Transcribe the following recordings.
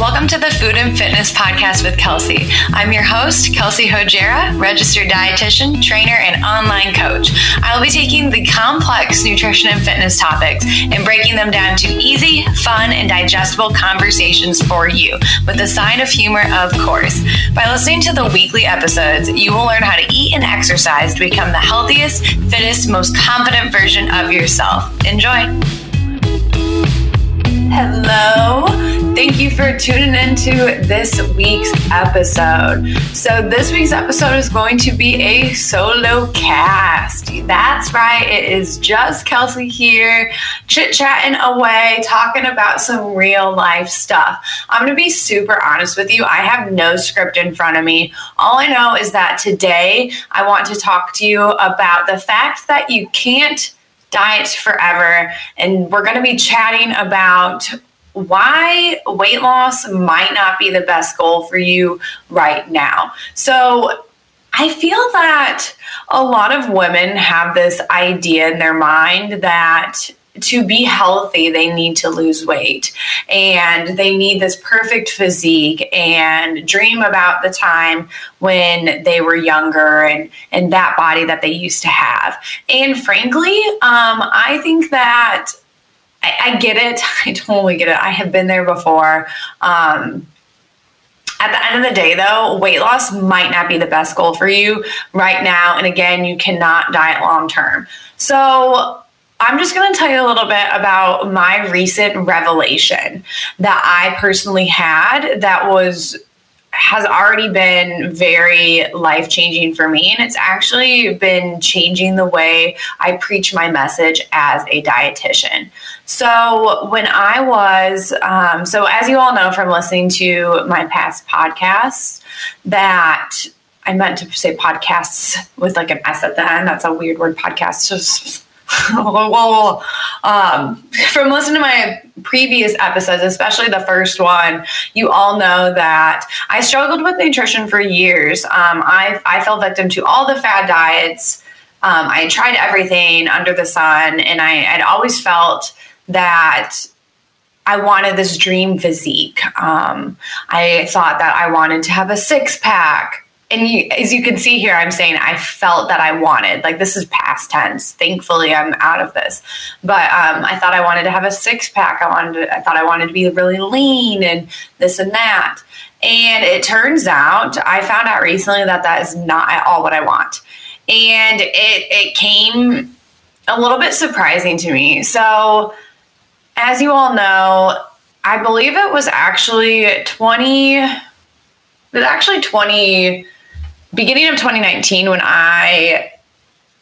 Welcome to the Food and Fitness Podcast with Kelsey. I'm your host, Kelsey Hojara, registered dietitian, trainer, and online coach. I will be taking the complex nutrition and fitness topics and breaking them down to easy, fun, and digestible conversations for you, with a side of humor, of course. By listening to the weekly episodes, you will learn how to eat and exercise to become the healthiest, fittest, most confident version of yourself. Enjoy. Hello. Thank you for tuning into this week's episode. So, this week's episode is going to be a solo cast. That's right, it is just Kelsey here, chit chatting away, talking about some real life stuff. I'm going to be super honest with you. I have no script in front of me. All I know is that today I want to talk to you about the fact that you can't diet forever. And we're going to be chatting about why weight loss might not be the best goal for you right now. So, I feel that a lot of women have this idea in their mind that to be healthy, they need to lose weight and they need this perfect physique and dream about the time when they were younger and, and that body that they used to have. And frankly, um, I think that I, I, get it. I totally get it. I have been there before. Um, at the end of the day, though, weight loss might not be the best goal for you right now. And again, you cannot diet long term. So, I'm just going to tell you a little bit about my recent revelation that I personally had that was has already been very life changing for me. And it's actually been changing the way I preach my message as a dietitian. So, when I was, um, so as you all know from listening to my past podcasts, that I meant to say podcasts with like an S at the end. That's a weird word, podcast. Just um, from listening to my previous episodes, especially the first one, you all know that I struggled with nutrition for years. Um, I, I fell victim to all the fad diets. Um, I tried everything under the sun, and I had always felt that I wanted this dream physique. Um, I thought that I wanted to have a six pack and you, as you can see here, I'm saying I felt that I wanted, like this is past tense. Thankfully, I'm out of this. But um, I thought I wanted to have a six pack. I wanted, to, I thought I wanted to be really lean and this and that. And it turns out, I found out recently that that is not at all what I want. And it it came a little bit surprising to me. So, as you all know, I believe it was actually 20. It was actually 20 beginning of 2019 when I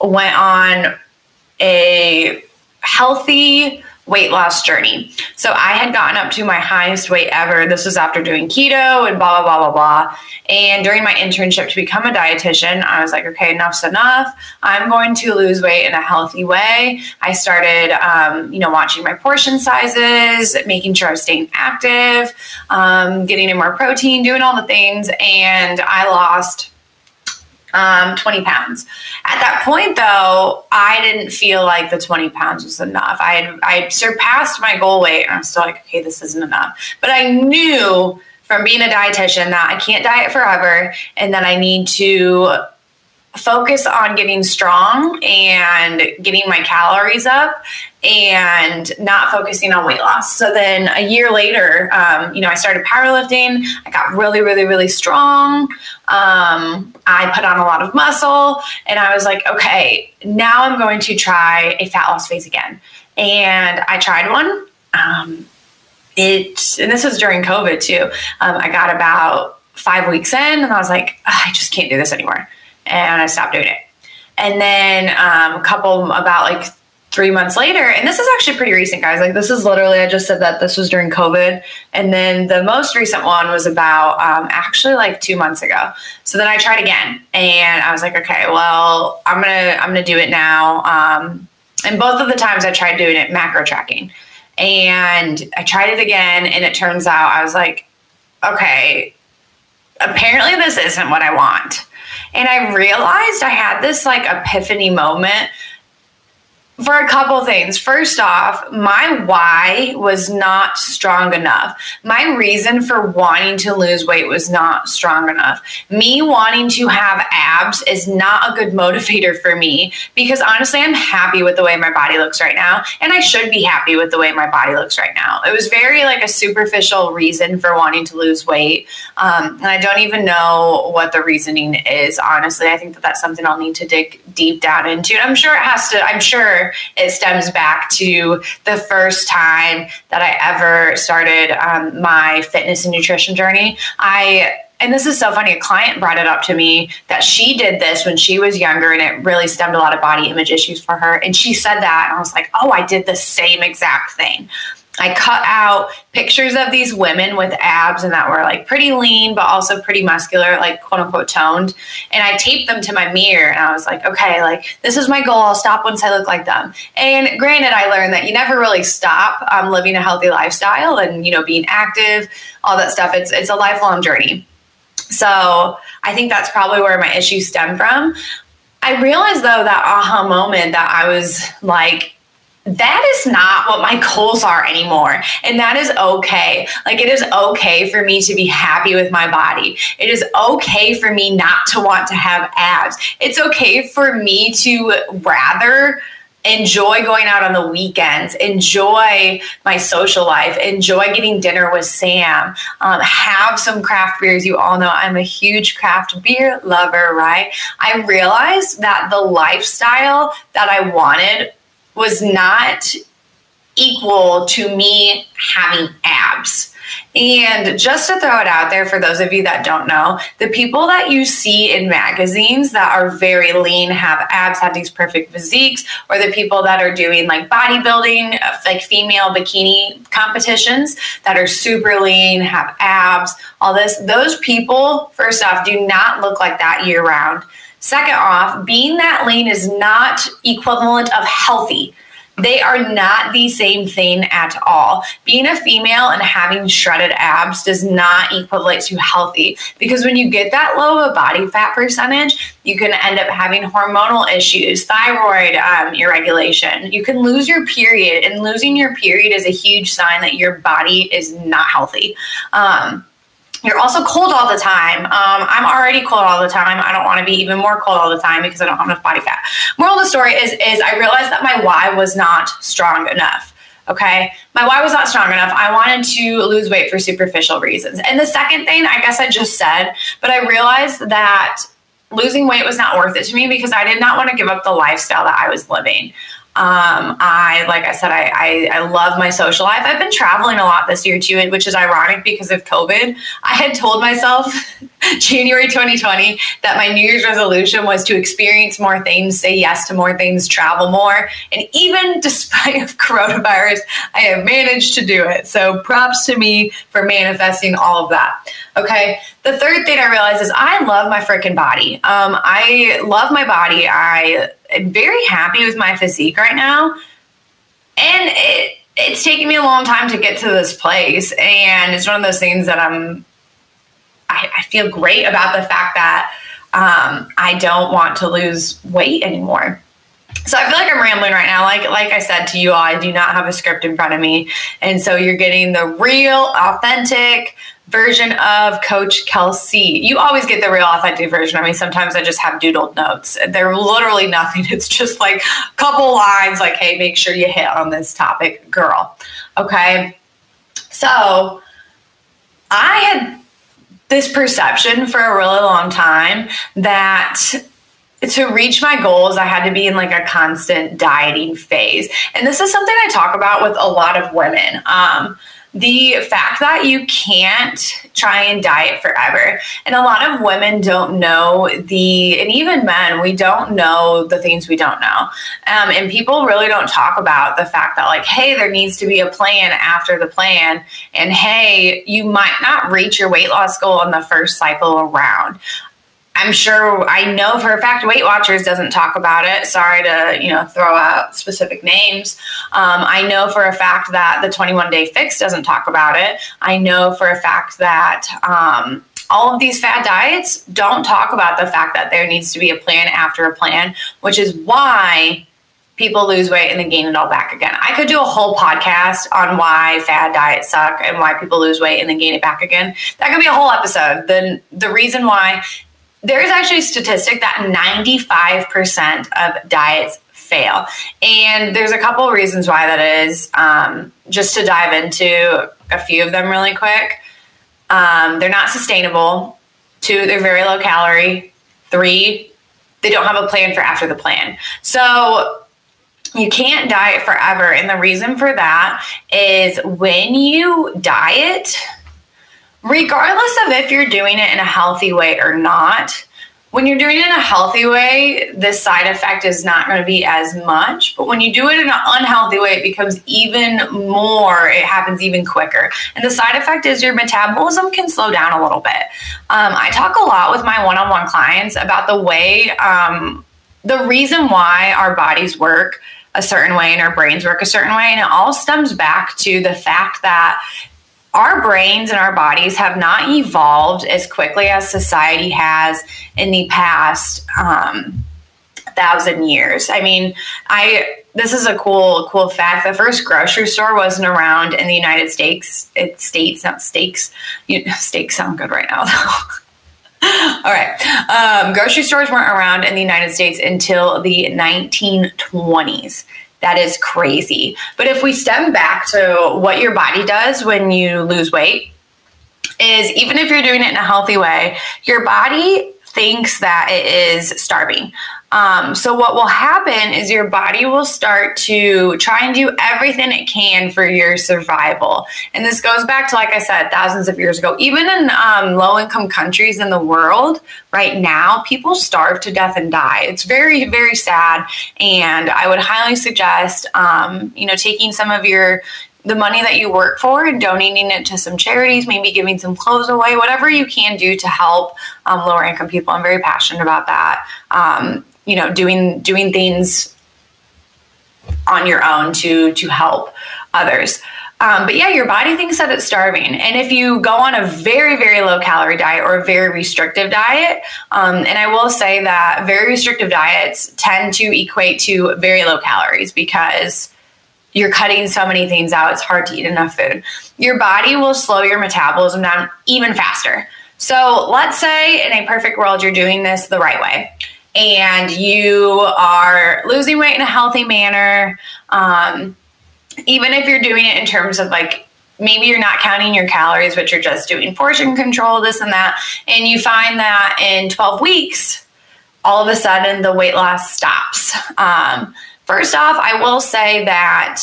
went on a healthy weight loss journey. So I had gotten up to my highest weight ever. This was after doing keto and blah, blah, blah, blah, blah. And during my internship to become a dietitian, I was like, okay, enough's enough. I'm going to lose weight in a healthy way. I started, um, you know, watching my portion sizes, making sure I was staying active, um, getting in more protein, doing all the things. And I lost um, 20 pounds. At that point, though, I didn't feel like the 20 pounds was enough. I had I surpassed my goal weight, and I'm still like, okay, this isn't enough. But I knew from being a dietitian that I can't diet forever, and that I need to focus on getting strong and getting my calories up and not focusing on weight loss. So then a year later, um, you know, I started powerlifting. I got really, really, really strong. Um, I put on a lot of muscle and I was like, okay, now I'm going to try a fat loss phase again. And I tried one. Um, it, and this was during COVID too. Um, I got about five weeks in and I was like, I just can't do this anymore and I stopped doing it. And then um, a couple about like three months later, and this is actually pretty recent, guys. Like this is literally I just said that this was during COVID, and then the most recent one was about um, actually like two months ago. So then I tried again, and I was like, okay, well I'm gonna I'm gonna do it now. Um, and both of the times I tried doing it macro tracking, and I tried it again, and it turns out I was like, okay, apparently this isn't what I want. And I realized I had this like epiphany moment for a couple things. First off, my why was not strong enough. My reason for wanting to lose weight was not strong enough. Me wanting to have abs is not a good motivator for me because honestly, I'm happy with the way my body looks right now. And I should be happy with the way my body looks right now. It was very like a superficial reason for wanting to lose weight. Um, and I don't even know what the reasoning is, honestly. I think that that's something I'll need to dig deep down into. And I'm sure it has to, I'm sure it stems back to the first time that I ever started um, my fitness and nutrition journey. I and this is so funny. A client brought it up to me that she did this when she was younger and it really stemmed a lot of body image issues for her. And she said that, and I was like, oh, I did the same exact thing. I cut out pictures of these women with abs and that were like pretty lean, but also pretty muscular, like quote unquote toned. And I taped them to my mirror and I was like, okay, like this is my goal. I'll stop once I look like them. And granted, I learned that you never really stop um, living a healthy lifestyle and, you know, being active, all that stuff. It's, it's a lifelong journey. So I think that's probably where my issues stem from. I realized though that aha moment that I was like, that is not what my goals are anymore. And that is okay. Like, it is okay for me to be happy with my body. It is okay for me not to want to have abs. It's okay for me to rather enjoy going out on the weekends, enjoy my social life, enjoy getting dinner with Sam, um, have some craft beers. You all know I'm a huge craft beer lover, right? I realized that the lifestyle that I wanted was not equal to me having abs. And just to throw it out there for those of you that don't know, the people that you see in magazines that are very lean, have abs, have these perfect physiques, or the people that are doing like bodybuilding, uh, like female bikini competitions that are super lean, have abs, all this, those people, first off, do not look like that year round. Second off, being that lean is not equivalent of healthy. They are not the same thing at all. Being a female and having shredded abs does not equate to healthy because when you get that low of a body fat percentage, you can end up having hormonal issues, thyroid um, irregulation. You can lose your period, and losing your period is a huge sign that your body is not healthy. Um, you're also cold all the time. Um, I'm already cold all the time. I don't want to be even more cold all the time because I don't have enough body fat. Moral of the story is is I realized that my why was not strong enough. Okay, my why was not strong enough. I wanted to lose weight for superficial reasons. And the second thing, I guess I just said, but I realized that losing weight was not worth it to me because I did not want to give up the lifestyle that I was living. Um, I, like I said, I, I, I, love my social life. I've been traveling a lot this year too, which is ironic because of COVID. I had told myself January 2020 that my New Year's resolution was to experience more things, say yes to more things, travel more. And even despite of coronavirus, I have managed to do it. So props to me for manifesting all of that. Okay. The third thing I realized is I love my freaking body. Um, I love my body. I very happy with my physique right now. And it, it's taken me a long time to get to this place. And it's one of those things that I'm, I, I feel great about the fact that um, I don't want to lose weight anymore. So I feel like I'm rambling right now. Like like I said to you all, I do not have a script in front of me, and so you're getting the real, authentic, version of Coach Kelsey. You always get the real authentic version. I mean, sometimes I just have doodled notes. They're literally nothing. It's just like a couple lines like, hey, make sure you hit on this topic, girl. Okay. So I had this perception for a really long time that to reach my goals, I had to be in like a constant dieting phase. And this is something I talk about with a lot of women. Um, the fact that you can't try and diet forever. And a lot of women don't know the, and even men, we don't know the things we don't know. Um, and people really don't talk about the fact that, like, hey, there needs to be a plan after the plan. And hey, you might not reach your weight loss goal in the first cycle around. I'm sure I know for a fact Weight Watchers doesn't talk about it. Sorry to you know throw out specific names. Um, I know for a fact that the 21 Day Fix doesn't talk about it. I know for a fact that um, all of these fad diets don't talk about the fact that there needs to be a plan after a plan, which is why people lose weight and then gain it all back again. I could do a whole podcast on why fad diets suck and why people lose weight and then gain it back again. That could be a whole episode. The the reason why there is actually a statistic that 95% of diets fail. And there's a couple of reasons why that is. Um, just to dive into a few of them really quick. Um, they're not sustainable. Two, they're very low calorie. Three, they don't have a plan for after the plan. So you can't diet forever. And the reason for that is when you diet, regardless of if you're doing it in a healthy way or not, when you're doing it in a healthy way, the side effect is not going to be as much. But when you do it in an unhealthy way, it becomes even more, it happens even quicker. And the side effect is your metabolism can slow down a little bit. Um, I talk a lot with my one on one clients about the way, um, the reason why our bodies work a certain way and our brains work a certain way. And it all stems back to the fact that our brains and our bodies have not evolved as quickly as society has in the past um, thousand years. I mean, I this is a cool cool fact. The first grocery store wasn't around in the United States. It's states, not steaks. You, steaks sound good right now, though. All right. Um, grocery stores weren't around in the United States until the 1920s. That is crazy. But if we stem back to what your body does when you lose weight, is even if you're doing it in a healthy way, your body thinks that it is starving. Um, so what will happen is your body will start to try and do everything it can for your survival. And this goes back to, like I said, thousands of years ago. Even in um, low income countries in the world right now, people starve to death and die. It's very, very sad. And I would highly suggest, um, you know, taking some of your the money that you work for and donating it to some charities, maybe giving some clothes away, whatever you can do to help um, lower income people. I'm very passionate about that. Um, you know, doing doing things on your own to to help others. Um, but yeah, your body thinks that it's starving. And if you go on a very, very low calorie diet or a very restrictive diet, um, and I will say that very restrictive diets tend to equate to very low calories because you're cutting so many things out, it's hard to eat enough food. Your body will slow your metabolism down even faster. So let's say in a perfect world, you're doing this the right way and you are losing weight in a healthy manner. Um, even if you're doing it in terms of like maybe you're not counting your calories, but you're just doing portion control, this and that, and you find that in 12 weeks, all of a sudden the weight loss stops. Um, First off, I will say that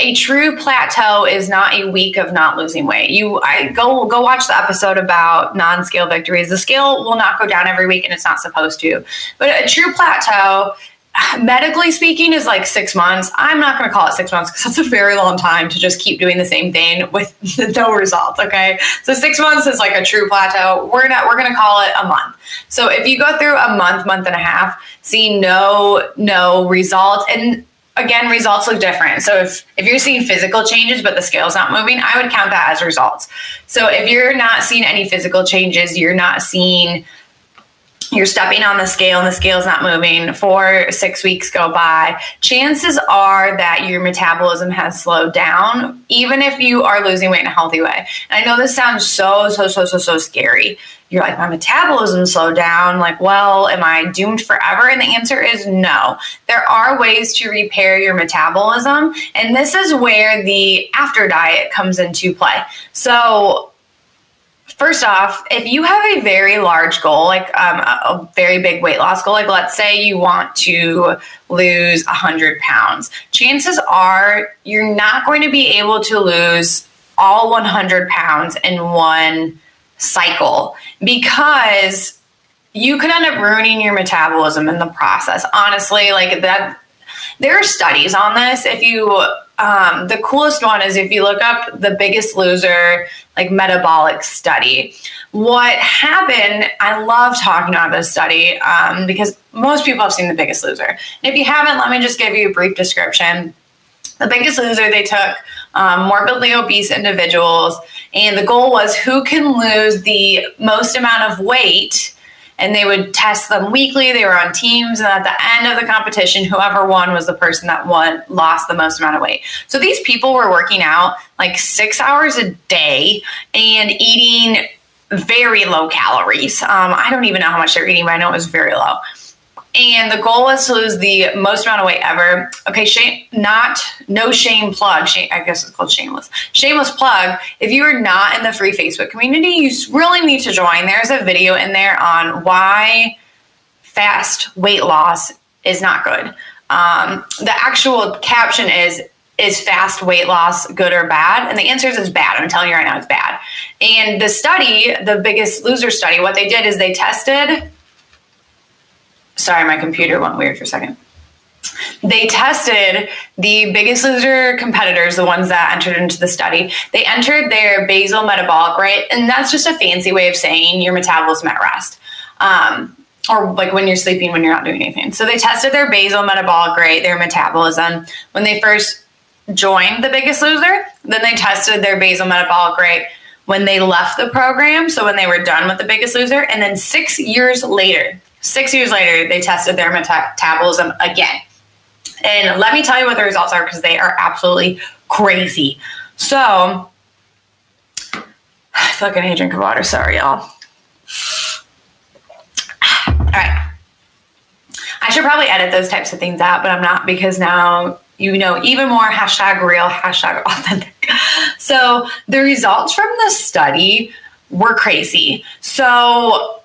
a true plateau is not a week of not losing weight. You I go go watch the episode about non-scale victories. The scale will not go down every week and it's not supposed to. But a true plateau medically speaking is like six months i'm not going to call it six months because that's a very long time to just keep doing the same thing with no results okay so six months is like a true plateau we're not we're going to call it a month so if you go through a month month and a half see no no results and again results look different so if if you're seeing physical changes but the scale's not moving i would count that as results so if you're not seeing any physical changes you're not seeing you're stepping on the scale and the scale's not moving, four, six weeks go by, chances are that your metabolism has slowed down, even if you are losing weight in a healthy way. And I know this sounds so, so, so, so, so scary. You're like, my metabolism slowed down. Like, well, am I doomed forever? And the answer is no. There are ways to repair your metabolism. And this is where the after diet comes into play. So, First off, if you have a very large goal, like um, a, very big weight loss goal, like let's say you want to lose 100 pounds, chances are you're not going to be able to lose all 100 pounds in one cycle because you could end up ruining your metabolism in the process. Honestly, like that, there are studies on this. If you um, the coolest one is if you look up the biggest loser like metabolic study what happened i love talking about this study um, because most people have seen the biggest loser and if you haven't let me just give you a brief description the biggest loser they took um, morbidly obese individuals and the goal was who can lose the most amount of weight and they would test them weekly. They were on teams, and at the end of the competition, whoever won was the person that won lost the most amount of weight. So these people were working out like six hours a day and eating very low calories. Um, I don't even know how much they're eating, but I know it was very low. And the goal was to lose the most amount of weight ever. Okay, shame, not no shame plug. Shame, I guess it's called shameless. Shameless plug. If you are not in the free Facebook community, you really need to join. There's a video in there on why fast weight loss is not good. Um, the actual caption is is fast weight loss good or bad? And the answer is it's bad. I'm telling you right now, it's bad. And the study, the biggest loser study, what they did is they tested Sorry, my computer went weird for a second. They tested the biggest loser competitors, the ones that entered into the study. They entered their basal metabolic rate, and that's just a fancy way of saying your metabolism at rest. Um, or like when you're sleeping when you're not doing anything. So they tested their basal metabolic rate, their metabolism when they first joined the biggest loser. Then they tested their basal metabolic rate when they left the program, so when they were done with the biggest loser, and then 6 years later, Six years later, they tested their metabolism again. And let me tell you what the results are because they are absolutely crazy. So, I feel like I need a drink of water. Sorry, y'all. All right. I should probably edit those types of things out, but I'm not because now you know even more hashtag real, hashtag authentic. So the results from the study were crazy. So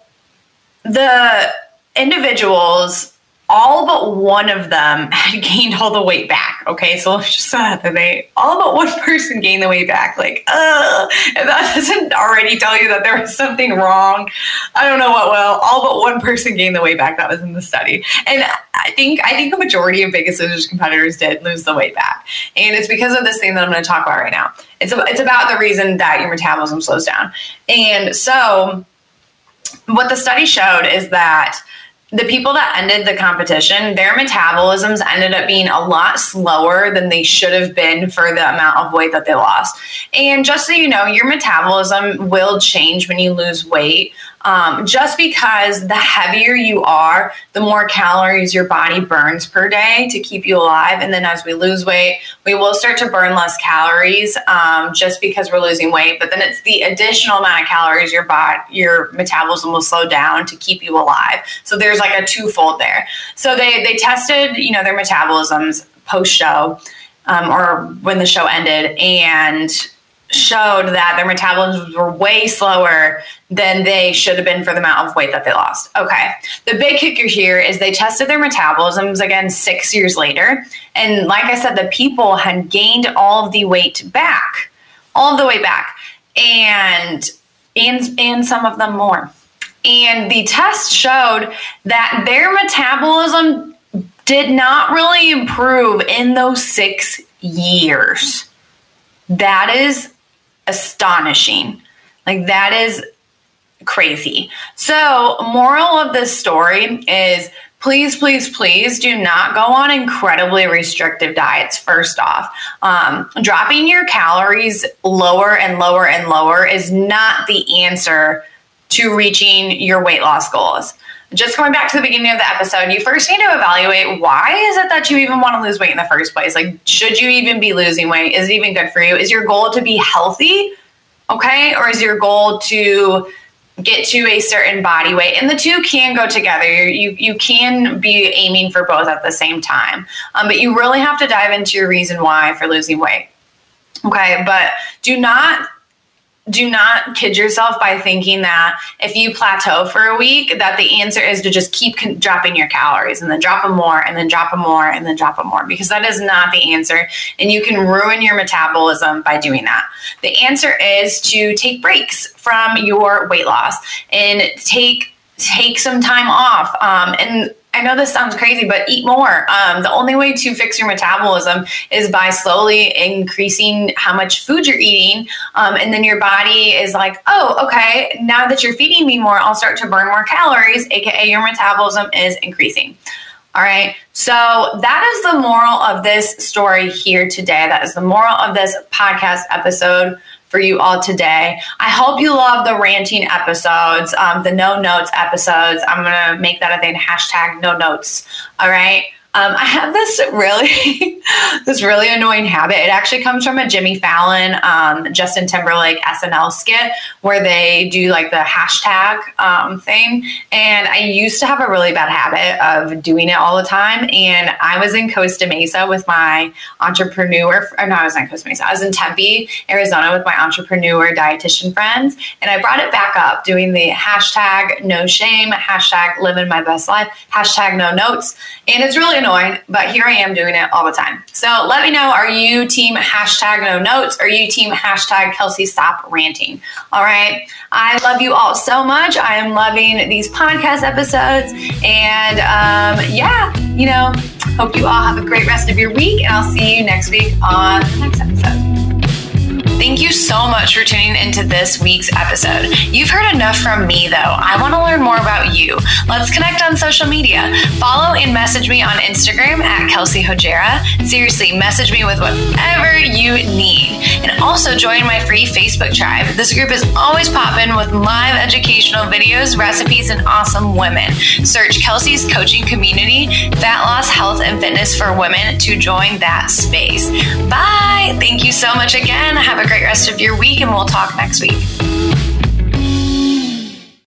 the individuals, all but one of them had gained all the weight back. Okay, so let's just that they all but one person gained the weight back. Like, uh, if that doesn't already tell you that there was something wrong, I don't know what will. All but one person gained the weight back that was in the study, and I think I think the majority of Biggest Losers competitors did lose the weight back, and it's because of this thing that I'm going to talk about right now. It's it's about the reason that your metabolism slows down, and so what the study showed is that the people that ended the competition, their metabolisms ended up being a lot slower than they should have been for the amount of weight that they lost. And just so you know, your metabolism will change when you lose weight. Um, just because the heavier you are, the more calories your body burns per day to keep you alive. And then as we lose weight, we will start to burn less calories um, just because we're losing weight. But then it's the additional amount of calories your body, your metabolism will slow down to keep you alive. So there's like a twofold there. So they they tested, you know, their metabolisms post show. Um, or when the show ended, and showed that their metabolisms were way slower than they should have been for the amount of weight that they lost. Okay. The big kicker here is they tested their metabolisms again six years later. And like I said, the people had gained all of the weight back, all of the weight back, and and, and some of them more. And the test showed that their metabolism did not really improve in those six years. That is astonishing. Like that is crazy. So, moral of this story is please, please, please do not go on incredibly restrictive diets. First off, um, dropping your calories lower and lower and lower is not the answer to reaching your weight loss goals. Just going back to the beginning of the episode, you first need to evaluate why is it that you even want to lose weight in the first place? Like, should you even be losing weight? Is it even good for you? Is your goal to be healthy? Okay. Or is your goal to get to a certain body weight and the two can go together you you can be aiming for both at the same time um, but you really have to dive into your reason why for losing weight okay but do not do not kid yourself by thinking that if you plateau for a week that the answer is to just keep con- dropping your calories and then drop them more and then drop them more and then drop them more because that is not the answer and you can ruin your metabolism by doing that. The answer is to take breaks from your weight loss and take take some time off um, and I know this sounds crazy, but eat more. Um, the only way to fix your metabolism is by slowly increasing how much food you're eating. Um, and then your body is like, oh, okay, now that you're feeding me more, I'll start to burn more calories, aka your metabolism is increasing. All right. So that is the moral of this story here today. That is the moral of this podcast episode for you all today. I hope you love the ranting episodes, um, the no notes episodes. I'm going to make that a thing hashtag no notes. All right. Um, I have this really, this really annoying habit. It actually comes from a Jimmy Fallon, um, Justin Timberlake SNL skit where they do like the hashtag um, thing. And I used to have a really bad habit of doing it all the time. And I was in Costa Mesa with my entrepreneur. Or no, I was in Costa Mesa. I was in Tempe, Arizona, with my entrepreneur dietitian friends, and I brought it back up doing the hashtag No Shame, hashtag Living My Best Life, hashtag No Notes, and it's really annoying, but here I am doing it all the time. So let me know are you team hashtag no notes? Or are you team hashtag Kelsey stop ranting? All right. I love you all so much. I am loving these podcast episodes. And um, yeah, you know, hope you all have a great rest of your week. And I'll see you next week on the next episode. Thank you so much for tuning into this week's episode. You've heard enough from me, though. I want to learn more about you. Let's connect on social media. Follow and message me on Instagram at Kelsey Hojara. Seriously, message me with whatever you need. And also join my free Facebook tribe. This group is always popping with live educational videos, recipes, and awesome women. Search Kelsey's coaching community, Fat Loss, Health, and Fitness for Women to join that space. Bye. Thank you so much again. Have a great rest of your week, and we'll talk next week.